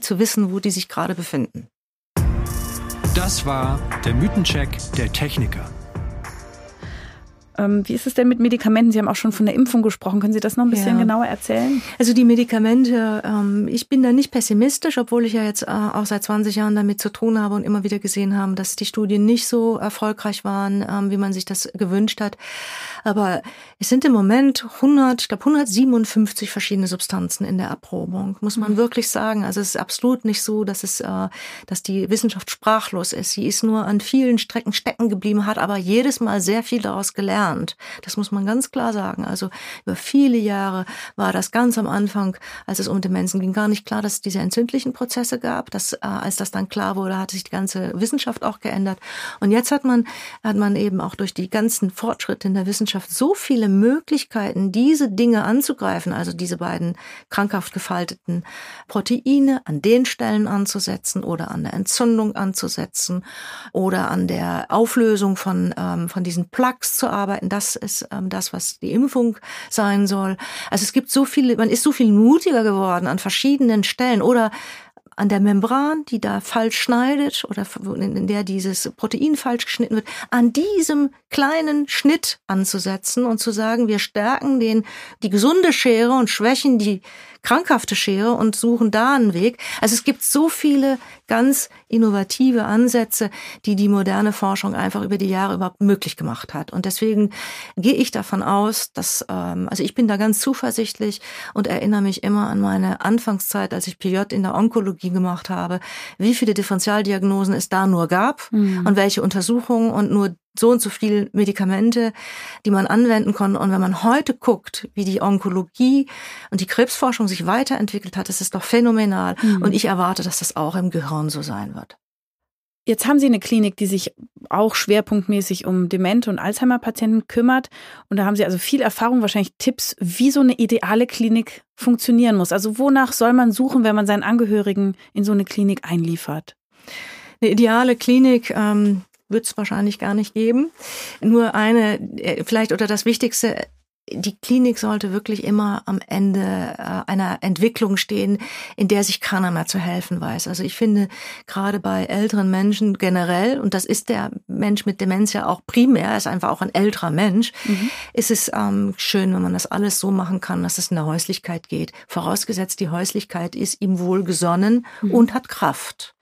zu wissen, wo die sich gerade befinden. Das war der Mythencheck der Techniker. Ähm, wie ist es denn mit Medikamenten? Sie haben auch schon von der Impfung gesprochen. Können Sie das noch ein bisschen ja. genauer erzählen? Also die Medikamente, ähm, ich bin da nicht pessimistisch, obwohl ich ja jetzt äh, auch seit 20 Jahren damit zu tun habe und immer wieder gesehen habe, dass die Studien nicht so erfolgreich waren, ähm, wie man sich das gewünscht hat. Aber es sind im Moment 100, ich glaube 157 verschiedene Substanzen in der Erprobung, muss man mhm. wirklich sagen. Also es ist absolut nicht so, dass es, äh, dass die Wissenschaft sprachlos ist. Sie ist nur an vielen Strecken stecken geblieben, hat aber jedes Mal sehr viel daraus gelernt. Das muss man ganz klar sagen. Also über viele Jahre war das ganz am Anfang, als es um Demenzen ging, gar nicht klar, dass es diese entzündlichen Prozesse gab. Dass, äh, als das dann klar wurde, hat sich die ganze Wissenschaft auch geändert. Und jetzt hat man, hat man eben auch durch die ganzen Fortschritte in der Wissenschaft so viele Möglichkeiten, diese Dinge anzugreifen, also diese beiden krankhaft gefalteten Proteine an den Stellen anzusetzen oder an der Entzündung anzusetzen oder an der Auflösung von, ähm, von diesen Plaques zu arbeiten. Das ist ähm, das, was die Impfung sein soll. Also es gibt so viele, man ist so viel mutiger geworden an verschiedenen Stellen oder an der Membran, die da falsch schneidet oder in der dieses Protein falsch geschnitten wird, an diesem kleinen Schnitt anzusetzen und zu sagen, wir stärken den, die gesunde Schere und schwächen die krankhafte Schere und suchen da einen Weg. Also es gibt so viele ganz innovative Ansätze, die die moderne Forschung einfach über die Jahre überhaupt möglich gemacht hat. Und deswegen gehe ich davon aus, dass, ähm, also ich bin da ganz zuversichtlich und erinnere mich immer an meine Anfangszeit, als ich PJ in der Onkologie gemacht habe, wie viele Differentialdiagnosen es da nur gab mhm. und welche Untersuchungen und nur so und so viel Medikamente, die man anwenden konnte. Und wenn man heute guckt, wie die Onkologie und die Krebsforschung sich weiterentwickelt hat, das ist doch phänomenal. Mhm. Und ich erwarte, dass das auch im Gehirn so sein wird. Jetzt haben Sie eine Klinik, die sich auch schwerpunktmäßig um Demente und Alzheimer-Patienten kümmert. Und da haben Sie also viel Erfahrung, wahrscheinlich Tipps, wie so eine ideale Klinik funktionieren muss. Also wonach soll man suchen, wenn man seinen Angehörigen in so eine Klinik einliefert? Eine ideale Klinik ähm, wird es wahrscheinlich gar nicht geben. Nur eine, äh, vielleicht oder das Wichtigste, die Klinik sollte wirklich immer am Ende äh, einer Entwicklung stehen, in der sich keiner mehr zu helfen weiß. Also ich finde gerade bei älteren Menschen generell, und das ist der Mensch mit Demenz ja auch primär, er ist einfach auch ein älterer Mensch, mhm. ist es ähm, schön, wenn man das alles so machen kann, dass es in der Häuslichkeit geht. Vorausgesetzt, die Häuslichkeit ist ihm wohlgesonnen mhm. und hat Kraft.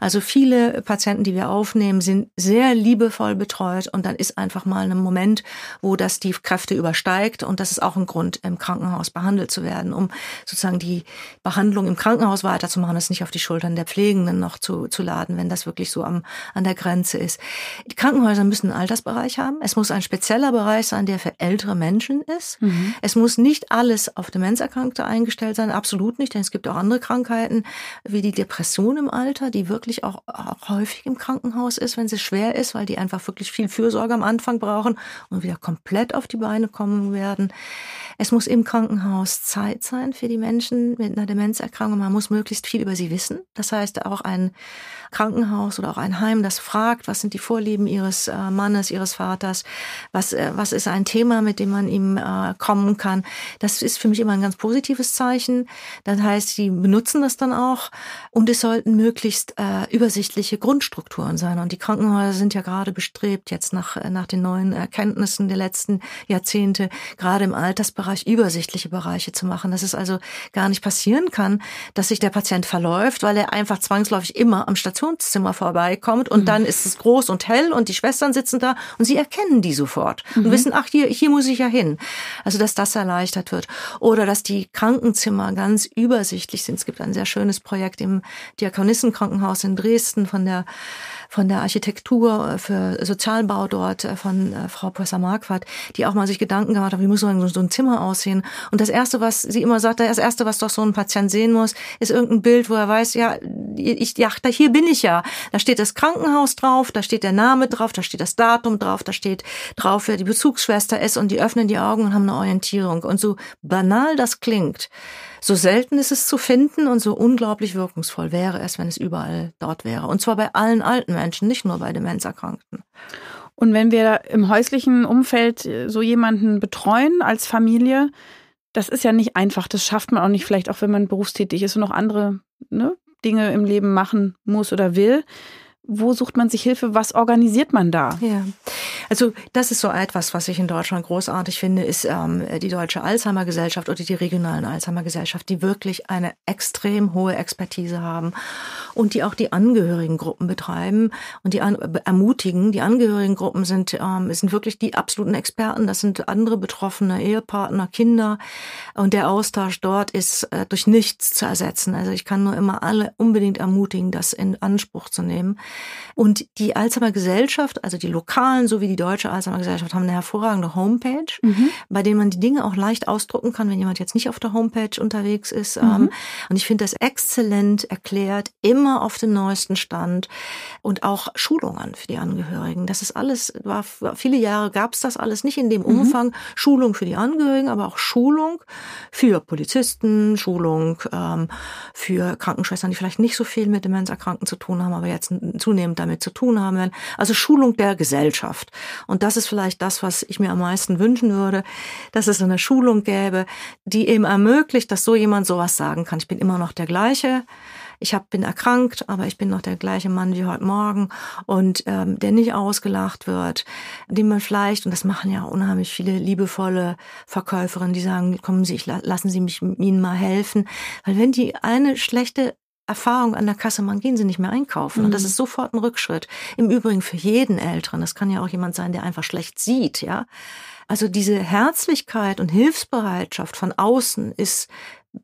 Also viele Patienten, die wir aufnehmen, sind sehr liebevoll betreut und dann ist einfach mal ein Moment, wo das die Kräfte übersteigt und das ist auch ein Grund, im Krankenhaus behandelt zu werden, um sozusagen die Behandlung im Krankenhaus weiterzumachen, es nicht auf die Schultern der Pflegenden noch zu, zu laden, wenn das wirklich so am, an der Grenze ist. Die Krankenhäuser müssen einen Altersbereich haben. Es muss ein spezieller Bereich sein, der für ältere Menschen ist. Mhm. Es muss nicht alles auf Demenzerkrankte eingestellt sein, absolut nicht, denn es gibt auch andere Krankheiten wie die Depression im Alter Mutter, die wirklich auch, auch häufig im Krankenhaus ist, wenn sie schwer ist, weil die einfach wirklich viel Fürsorge am Anfang brauchen und wieder komplett auf die Beine kommen werden. Es muss im Krankenhaus Zeit sein für die Menschen mit einer Demenzerkrankung. Man muss möglichst viel über sie wissen. Das heißt, auch ein Krankenhaus oder auch ein Heim, das fragt, was sind die Vorlieben ihres äh, Mannes, ihres Vaters, was, äh, was ist ein Thema, mit dem man ihm äh, kommen kann. Das ist für mich immer ein ganz positives Zeichen. Das heißt, sie benutzen das dann auch und es sollten möglichst übersichtliche Grundstrukturen sein. Und die Krankenhäuser sind ja gerade bestrebt, jetzt nach, nach den neuen Erkenntnissen der letzten Jahrzehnte, gerade im Altersbereich übersichtliche Bereiche zu machen, dass es also gar nicht passieren kann, dass sich der Patient verläuft, weil er einfach zwangsläufig immer am Station Operationszimmer vorbeikommt und mhm. dann ist es groß und hell und die Schwestern sitzen da und sie erkennen die sofort mhm. und wissen, ach, hier, hier muss ich ja hin. Also, dass das erleichtert wird. Oder dass die Krankenzimmer ganz übersichtlich sind. Es gibt ein sehr schönes Projekt im Diakonissenkrankenhaus in Dresden von der von der Architektur für Sozialbau dort äh, von äh, Frau Professor Marquardt, die auch mal sich Gedanken gemacht hat, wie muss ein, so ein Zimmer aussehen. Und das Erste, was sie immer sagt, das Erste, was doch so ein Patient sehen muss, ist irgendein Bild, wo er weiß, ja, ich, ja, hier bin ich ja. Da steht das Krankenhaus drauf, da steht der Name drauf, da steht das Datum drauf, da steht drauf, wer die Bezugsschwester ist und die öffnen die Augen und haben eine Orientierung. Und so banal das klingt, so selten ist es zu finden und so unglaublich wirkungsvoll wäre es, wenn es überall dort wäre. Und zwar bei allen alten Menschen, nicht nur bei Demenzerkrankten. Und wenn wir im häuslichen Umfeld so jemanden betreuen als Familie, das ist ja nicht einfach. Das schafft man auch nicht, vielleicht auch wenn man berufstätig ist und noch andere ne, Dinge im Leben machen muss oder will wo sucht man sich Hilfe? Was organisiert man da? Ja, also das ist so etwas, was ich in Deutschland großartig finde, ist ähm, die Deutsche Alzheimer Gesellschaft oder die regionalen Alzheimer Gesellschaft, die wirklich eine extrem hohe Expertise haben und die auch die Angehörigengruppen betreiben und die an, ermutigen. Die Angehörigengruppen sind ähm, sind wirklich die absoluten Experten. Das sind andere betroffene Ehepartner, Kinder und der Austausch dort ist äh, durch nichts zu ersetzen. Also ich kann nur immer alle unbedingt ermutigen, das in Anspruch zu nehmen. Und die Alzheimer Gesellschaft, also die lokalen sowie die deutsche Alzheimer Gesellschaft, haben eine hervorragende Homepage, mhm. bei denen man die Dinge auch leicht ausdrucken kann, wenn jemand jetzt nicht auf der Homepage unterwegs ist. Mhm. Ähm, und ich finde das exzellent erklärt, immer auf dem neuesten Stand und auch Schulungen für die Angehörigen. Das ist alles, war viele Jahre gab es das alles nicht in dem mhm. Umfang. Schulung für die Angehörigen, aber auch Schulung für Polizisten, Schulung ähm, für Krankenschwestern, die vielleicht nicht so viel mit Demenzerkrankten zu tun haben, aber jetzt zunehmend damit zu tun haben werden. Also Schulung der Gesellschaft. Und das ist vielleicht das, was ich mir am meisten wünschen würde, dass es eine Schulung gäbe, die eben ermöglicht, dass so jemand sowas sagen kann. Ich bin immer noch der gleiche ich hab, bin erkrankt, aber ich bin noch der gleiche Mann wie heute Morgen und ähm, der nicht ausgelacht wird, dem man vielleicht, und das machen ja unheimlich viele liebevolle Verkäuferinnen, die sagen, kommen Sie, ich, lassen Sie mich Ihnen mal helfen. Weil wenn die eine schlechte Erfahrung an der Kasse machen, gehen sie nicht mehr einkaufen. Mhm. Und das mhm. ist sofort ein Rückschritt. Im Übrigen für jeden Älteren. Das kann ja auch jemand sein, der einfach schlecht sieht, ja. Also diese Herzlichkeit und Hilfsbereitschaft von außen ist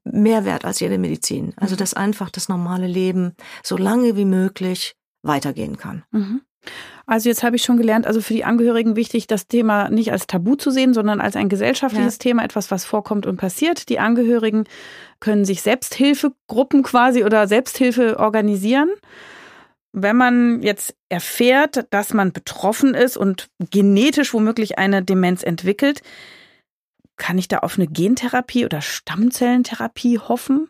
mehr wert als jede Medizin. Also mhm. dass einfach das normale Leben so lange wie möglich weitergehen kann. Mhm. Also jetzt habe ich schon gelernt, also für die Angehörigen wichtig, das Thema nicht als Tabu zu sehen, sondern als ein gesellschaftliches ja. Thema, etwas, was vorkommt und passiert. Die Angehörigen können sich Selbsthilfegruppen quasi oder Selbsthilfe organisieren. Wenn man jetzt erfährt, dass man betroffen ist und genetisch womöglich eine Demenz entwickelt, kann ich da auf eine Gentherapie oder Stammzellentherapie hoffen?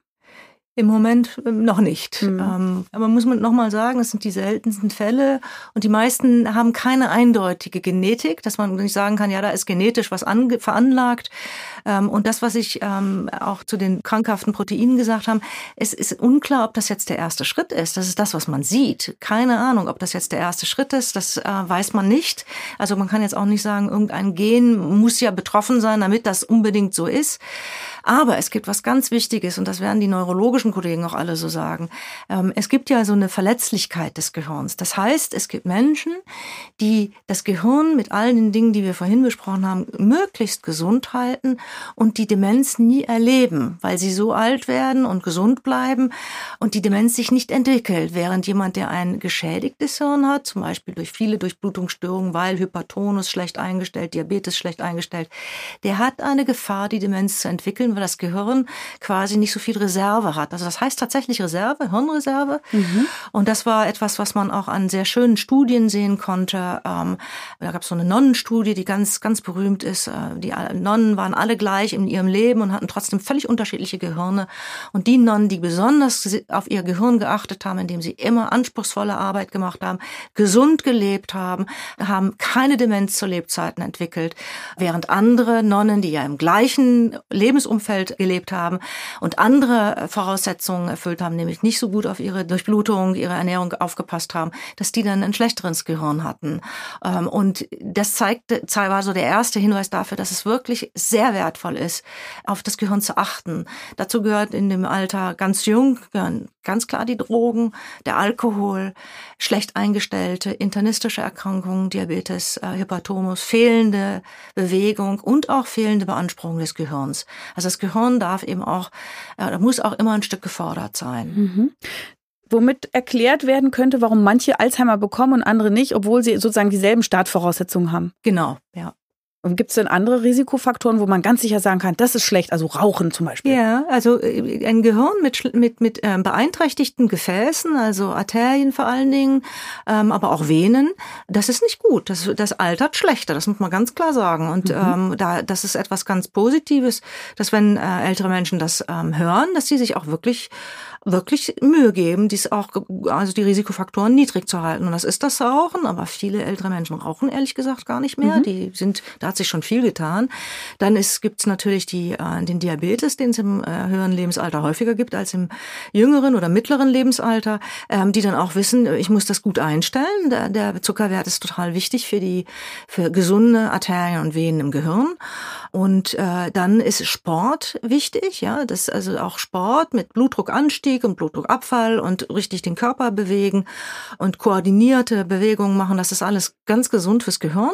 Im Moment ähm, noch nicht. Mhm. Ähm, aber muss man nochmal sagen, es sind die seltensten Fälle und die meisten haben keine eindeutige Genetik, dass man nicht sagen kann, ja, da ist genetisch was veranlagt. Ähm, und das, was ich auch zu den krankhaften Proteinen gesagt habe, es ist unklar, ob das jetzt der erste Schritt ist. Das ist das, was man sieht. Keine Ahnung, ob das jetzt der erste Schritt ist. Das äh, weiß man nicht. Also man kann jetzt auch nicht sagen, irgendein Gen muss ja betroffen sein, damit das unbedingt so ist. Aber es gibt was ganz Wichtiges und das werden die neurologischen Kollegen auch alle so sagen. Ähm, es gibt ja so eine Verletzlichkeit des Gehirns. Das heißt, es gibt Menschen, die das Gehirn mit all den Dingen, die wir vorhin besprochen haben, möglichst gesund halten und die Demenz nie erleben, weil sie so alt werden und gesund bleiben und die Demenz sich nicht entwickelt, während jemand, der ein geschädigtes Hirn hat, zum Beispiel durch viele Durchblutungsstörungen, weil Hypertonus schlecht eingestellt, Diabetes schlecht eingestellt, der hat eine Gefahr, die Demenz zu entwickeln, weil das Gehirn quasi nicht so viel Reserve hat. Also das heißt tatsächlich Reserve, Hirnreserve. Mhm. Und das war etwas, was man auch an sehr schönen Studien sehen konnte. Ähm, da gab es so eine Nonnenstudie, die ganz, ganz berühmt ist. Äh, die Nonnen waren alle gleich in ihrem Leben und hatten trotzdem völlig unterschiedliche Gehirne. Und die Nonnen, die besonders auf ihr Gehirn geachtet haben, indem sie immer anspruchsvolle Arbeit gemacht haben, gesund gelebt haben, haben keine Demenz zu Lebzeiten entwickelt, während andere Nonnen, die ja im gleichen Lebensumfeld Umfeld gelebt haben und andere Voraussetzungen erfüllt haben, nämlich nicht so gut auf ihre Durchblutung, ihre Ernährung aufgepasst haben, dass die dann ein schlechteres Gehirn hatten. Ähm, und das zeigte, war so der erste Hinweis dafür, dass es wirklich sehr wertvoll ist, auf das Gehirn zu achten. Dazu gehört in dem Alter ganz jung, ganz klar die Drogen, der Alkohol, schlecht eingestellte internistische Erkrankungen, Diabetes, äh, fehlende Bewegung und auch fehlende Beanspruchung des Gehirns. Also das Gehirn darf eben auch, äh, muss auch immer ein Stück gefordert sein. Mhm womit erklärt werden könnte, warum manche Alzheimer bekommen und andere nicht, obwohl sie sozusagen dieselben Startvoraussetzungen haben. Genau, ja. Und gibt es denn andere Risikofaktoren, wo man ganz sicher sagen kann, das ist schlecht, also Rauchen zum Beispiel? Ja, also äh, ein Gehirn mit, mit, mit ähm, beeinträchtigten Gefäßen, also Arterien vor allen Dingen, ähm, aber auch Venen, das ist nicht gut. Das, das altert schlechter, das muss man ganz klar sagen. Und mhm. ähm, da, das ist etwas ganz Positives, dass wenn äh, ältere Menschen das ähm, hören, dass sie sich auch wirklich wirklich Mühe geben, dies auch, also die Risikofaktoren niedrig zu halten. Und das ist das Rauchen, aber viele ältere Menschen rauchen ehrlich gesagt gar nicht mehr. Mhm. Die sind, da hat sich schon viel getan. Dann ist, gibt's natürlich die, äh, den Diabetes, den es im äh, höheren Lebensalter häufiger gibt als im jüngeren oder mittleren Lebensalter, ähm, die dann auch wissen, ich muss das gut einstellen. Der, der Zuckerwert ist total wichtig für die, für gesunde Arterien und Venen im Gehirn. Und äh, dann ist Sport wichtig, ja, das also auch Sport mit Blutdruckanstieg und Blutdruckabfall und richtig den Körper bewegen und koordinierte Bewegungen machen, das ist alles ganz gesund fürs Gehirn.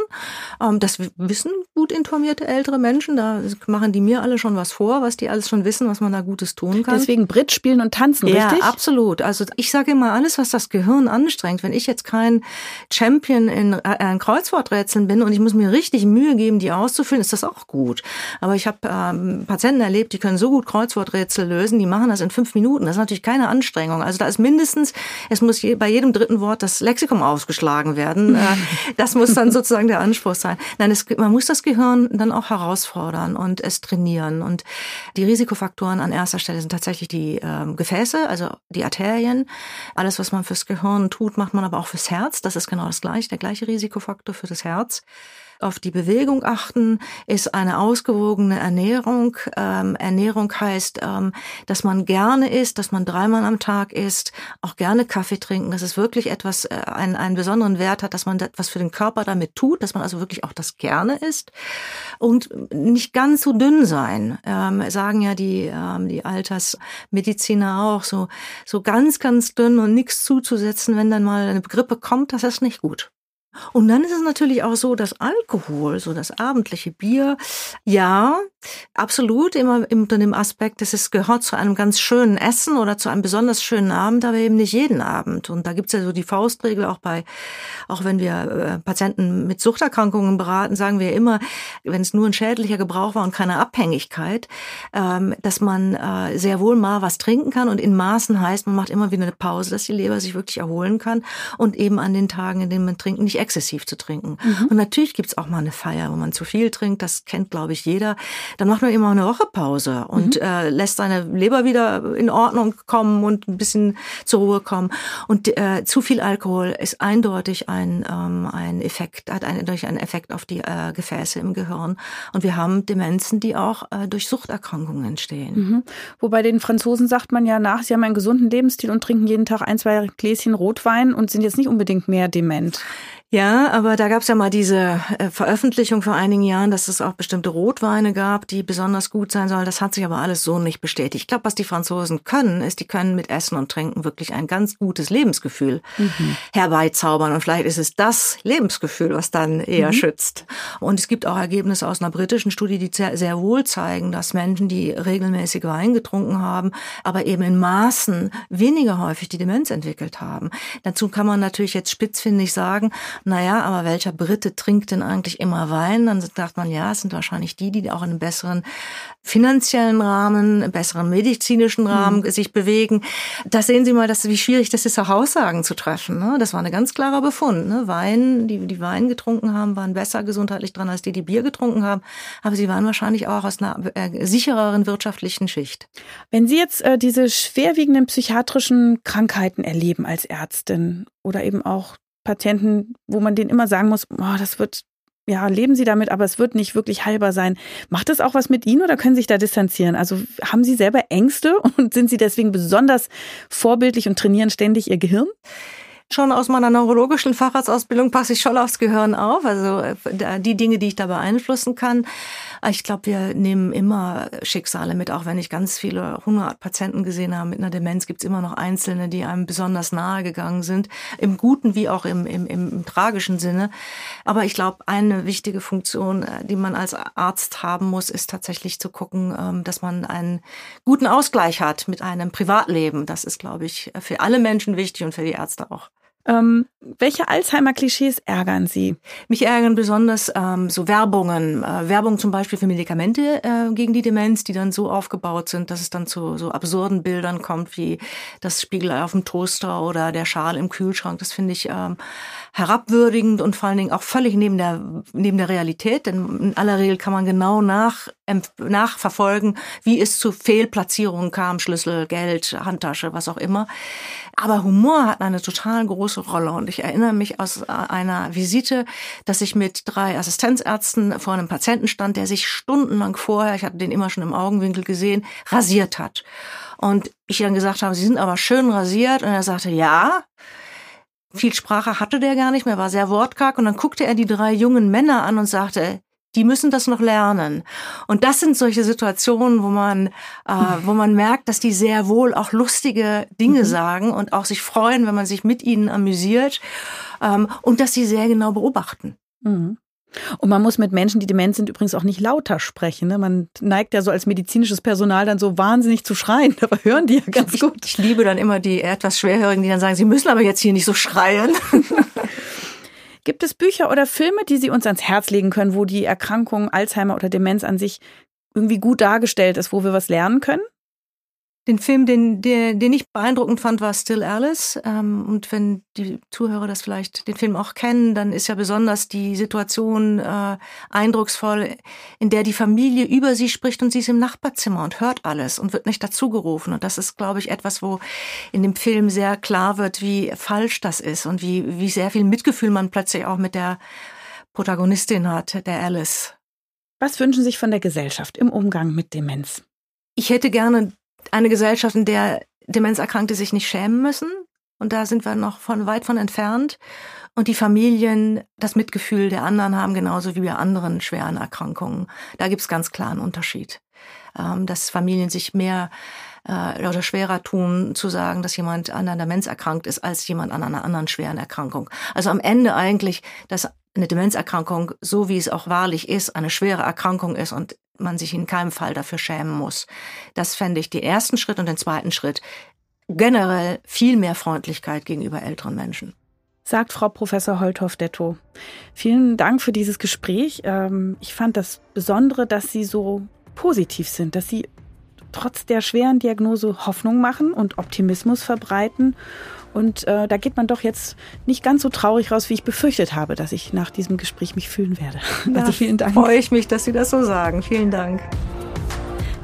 Ähm, das wissen gut informierte ältere Menschen, da machen die mir alle schon was vor, was die alles schon wissen, was man da Gutes tun kann. Deswegen Brit spielen und tanzen, ja, richtig? Ja, absolut. Also ich sage immer, alles, was das Gehirn anstrengt, wenn ich jetzt kein Champion in, äh, in Kreuzworträtseln bin und ich muss mir richtig Mühe geben, die auszufüllen, ist das auch gut gut. Aber ich habe ähm, Patienten erlebt, die können so gut Kreuzworträtsel lösen, die machen das in fünf Minuten. Das ist natürlich keine Anstrengung. Also da ist mindestens, es muss je, bei jedem dritten Wort das Lexikon ausgeschlagen werden. Äh, [laughs] das muss dann sozusagen der Anspruch sein. Nein, es, man muss das Gehirn dann auch herausfordern und es trainieren. Und die Risikofaktoren an erster Stelle sind tatsächlich die ähm, Gefäße, also die Arterien. Alles, was man fürs Gehirn tut, macht man aber auch fürs Herz. Das ist genau das gleiche, der gleiche Risikofaktor für das Herz. Auf die Bewegung achten, ist eine ausgewogene Ernährung. Ähm, Ernährung heißt, ähm, dass man gerne isst, dass man dreimal am Tag isst, auch gerne Kaffee trinken, dass es wirklich etwas, äh, einen, einen besonderen Wert hat, dass man etwas für den Körper damit tut, dass man also wirklich auch das gerne isst und nicht ganz so dünn sein. Ähm, sagen ja die, ähm, die Altersmediziner auch, so, so ganz, ganz dünn und nichts zuzusetzen, wenn dann mal eine Grippe kommt, das ist nicht gut. Und dann ist es natürlich auch so, dass Alkohol, so das abendliche Bier, ja, absolut immer unter dem Aspekt, dass es gehört zu einem ganz schönen Essen oder zu einem besonders schönen Abend, aber eben nicht jeden Abend. Und da gibt's ja so die Faustregel auch bei, auch wenn wir äh, Patienten mit Suchterkrankungen beraten, sagen wir immer, wenn es nur ein schädlicher Gebrauch war und keine Abhängigkeit, ähm, dass man äh, sehr wohl mal was trinken kann und in Maßen heißt, man macht immer wieder eine Pause, dass die Leber sich wirklich erholen kann und eben an den Tagen, in denen man trinkt, nicht exzessiv zu trinken. Mhm. Und natürlich gibt's auch mal eine Feier, wo man zu viel trinkt. Das kennt, glaube ich, jeder. Dann macht man immer eine Woche Pause und mhm. äh, lässt seine Leber wieder in Ordnung kommen und ein bisschen zur Ruhe kommen. Und äh, zu viel Alkohol ist eindeutig ein, ähm, ein Effekt, hat eindeutig einen Effekt auf die äh, Gefäße im Gehirn. Und wir haben Demenzen, die auch äh, durch Suchterkrankungen entstehen. Mhm. Wobei den Franzosen sagt man ja nach, sie haben einen gesunden Lebensstil und trinken jeden Tag ein, zwei Gläschen Rotwein und sind jetzt nicht unbedingt mehr dement. Ja, aber da gab es ja mal diese äh, Veröffentlichung vor einigen Jahren, dass es auch bestimmte Rotweine gab, die besonders gut sein sollen. Das hat sich aber alles so nicht bestätigt. Ich glaube, was die Franzosen können, ist, die können mit Essen und Trinken wirklich ein ganz gutes Lebensgefühl mhm. herbeizaubern. Und vielleicht ist es das Lebensgefühl, was dann eher mhm. schützt. Und es gibt auch Ergebnisse aus einer britischen Studie, die sehr, sehr wohl zeigen, dass Menschen, die regelmäßig Wein getrunken haben, aber eben in Maßen weniger häufig die Demenz entwickelt haben. Dazu kann man natürlich jetzt spitzfindig sagen, naja, aber welcher Brite trinkt denn eigentlich immer Wein? Dann sagt man, ja, es sind wahrscheinlich die, die auch in einem besseren finanziellen Rahmen, einem besseren medizinischen Rahmen mhm. sich bewegen. Da sehen Sie mal, dass, wie schwierig das ist, auch Aussagen zu treffen. Ne? Das war ein ganz klarer Befund. Ne? Wein, die, die Wein getrunken haben, waren besser gesundheitlich dran als die, die Bier getrunken haben. Aber sie waren wahrscheinlich auch aus einer äh, sichereren wirtschaftlichen Schicht. Wenn Sie jetzt äh, diese schwerwiegenden psychiatrischen Krankheiten erleben als Ärztin oder eben auch Patienten, wo man denen immer sagen muss, oh, das wird, ja, leben Sie damit, aber es wird nicht wirklich heilbar sein. Macht das auch was mit Ihnen oder können Sie sich da distanzieren? Also haben Sie selber Ängste [laughs] und sind Sie deswegen besonders vorbildlich und trainieren ständig Ihr Gehirn? schon aus meiner neurologischen Facharztausbildung passe ich schon aufs Gehirn auf. Also äh, die Dinge, die ich da beeinflussen kann. Ich glaube, wir nehmen immer Schicksale mit, auch wenn ich ganz viele hundert Patienten gesehen habe mit einer Demenz, gibt es immer noch Einzelne, die einem besonders nahe gegangen sind, im guten wie auch im, im, im, im tragischen Sinne. Aber ich glaube, eine wichtige Funktion, äh, die man als Arzt haben muss, ist tatsächlich zu gucken, ähm, dass man einen guten Ausgleich hat mit einem Privatleben. Das ist, glaube ich, für alle Menschen wichtig und für die Ärzte auch. Ähm, welche Alzheimer-Klischees ärgern Sie? Mich ärgern besonders ähm, so Werbungen. Äh, Werbung zum Beispiel für Medikamente äh, gegen die Demenz, die dann so aufgebaut sind, dass es dann zu so absurden Bildern kommt, wie das Spiegelei auf dem Toaster oder der Schal im Kühlschrank. Das finde ich ähm, herabwürdigend und vor allen Dingen auch völlig neben der, neben der Realität. Denn in aller Regel kann man genau nach, nachverfolgen, wie es zu Fehlplatzierungen kam, Schlüssel, Geld, Handtasche, was auch immer. Aber Humor hat eine total große Rolle. Und ich erinnere mich aus einer Visite, dass ich mit drei Assistenzärzten vor einem Patienten stand, der sich stundenlang vorher, ich hatte den immer schon im Augenwinkel gesehen, rasiert hat. Und ich dann gesagt habe, Sie sind aber schön rasiert. Und er sagte, ja. Viel Sprache hatte der gar nicht mehr, war sehr wortkarg. Und dann guckte er die drei jungen Männer an und sagte, die müssen das noch lernen. Und das sind solche Situationen, wo man, äh, wo man merkt, dass die sehr wohl auch lustige Dinge mhm. sagen und auch sich freuen, wenn man sich mit ihnen amüsiert ähm, und dass sie sehr genau beobachten. Mhm. Und man muss mit Menschen, die dement sind, übrigens auch nicht lauter sprechen. Ne? Man neigt ja so als medizinisches Personal dann so wahnsinnig zu schreien, [laughs] aber hören die ja ganz gut. Ich, ich liebe dann immer die etwas Schwerhörigen, die dann sagen, sie müssen aber jetzt hier nicht so schreien. [laughs] Gibt es Bücher oder Filme, die Sie uns ans Herz legen können, wo die Erkrankung Alzheimer oder Demenz an sich irgendwie gut dargestellt ist, wo wir was lernen können? Den Film, den, den, den ich beeindruckend fand, war Still Alice. Ähm, und wenn die Zuhörer das vielleicht den Film auch kennen, dann ist ja besonders die Situation äh, eindrucksvoll, in der die Familie über sie spricht und sie ist im Nachbarzimmer und hört alles und wird nicht dazugerufen. Und das ist, glaube ich, etwas, wo in dem Film sehr klar wird, wie falsch das ist und wie, wie sehr viel Mitgefühl man plötzlich auch mit der Protagonistin hat, der Alice. Was wünschen Sie sich von der Gesellschaft im Umgang mit Demenz? Ich hätte gerne eine Gesellschaft, in der Demenzerkrankte sich nicht schämen müssen. Und da sind wir noch von weit von entfernt. Und die Familien das Mitgefühl der anderen haben, genauso wie bei anderen schweren Erkrankungen. Da gibt's ganz klar einen Unterschied. Ähm, dass Familien sich mehr äh, oder schwerer tun, zu sagen, dass jemand an einer Demenz erkrankt ist, als jemand an einer anderen schweren Erkrankung. Also am Ende eigentlich, dass eine Demenzerkrankung, so wie es auch wahrlich ist, eine schwere Erkrankung ist und man sich in keinem Fall dafür schämen muss. Das fände ich den ersten Schritt und den zweiten Schritt. Generell viel mehr Freundlichkeit gegenüber älteren Menschen. Sagt Frau Professor Holthoff-Detto. Vielen Dank für dieses Gespräch. Ähm, ich fand das Besondere, dass Sie so positiv sind, dass Sie trotz der schweren Diagnose Hoffnung machen und Optimismus verbreiten. Und äh, da geht man doch jetzt nicht ganz so traurig raus, wie ich befürchtet habe, dass ich nach diesem Gespräch mich fühlen werde. [laughs] Ja, also vielen Dank. Freue ich mich, dass Sie das so sagen. Vielen Dank.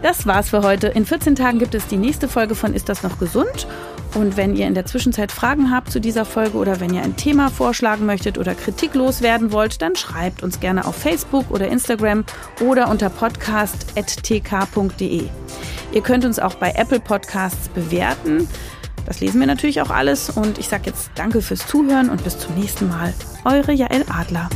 Das war's für heute. In 14 Tagen gibt es die nächste Folge von Ist das noch gesund? Und wenn ihr in der Zwischenzeit Fragen habt zu dieser Folge oder wenn ihr ein Thema vorschlagen möchtet oder Kritik loswerden wollt, dann schreibt uns gerne auf Facebook oder Instagram oder unter podcast.tk.de. Ihr könnt uns auch bei Apple Podcasts bewerten. Das lesen wir natürlich auch alles. Und ich sage jetzt danke fürs Zuhören und bis zum nächsten Mal. Eure Jael Adler.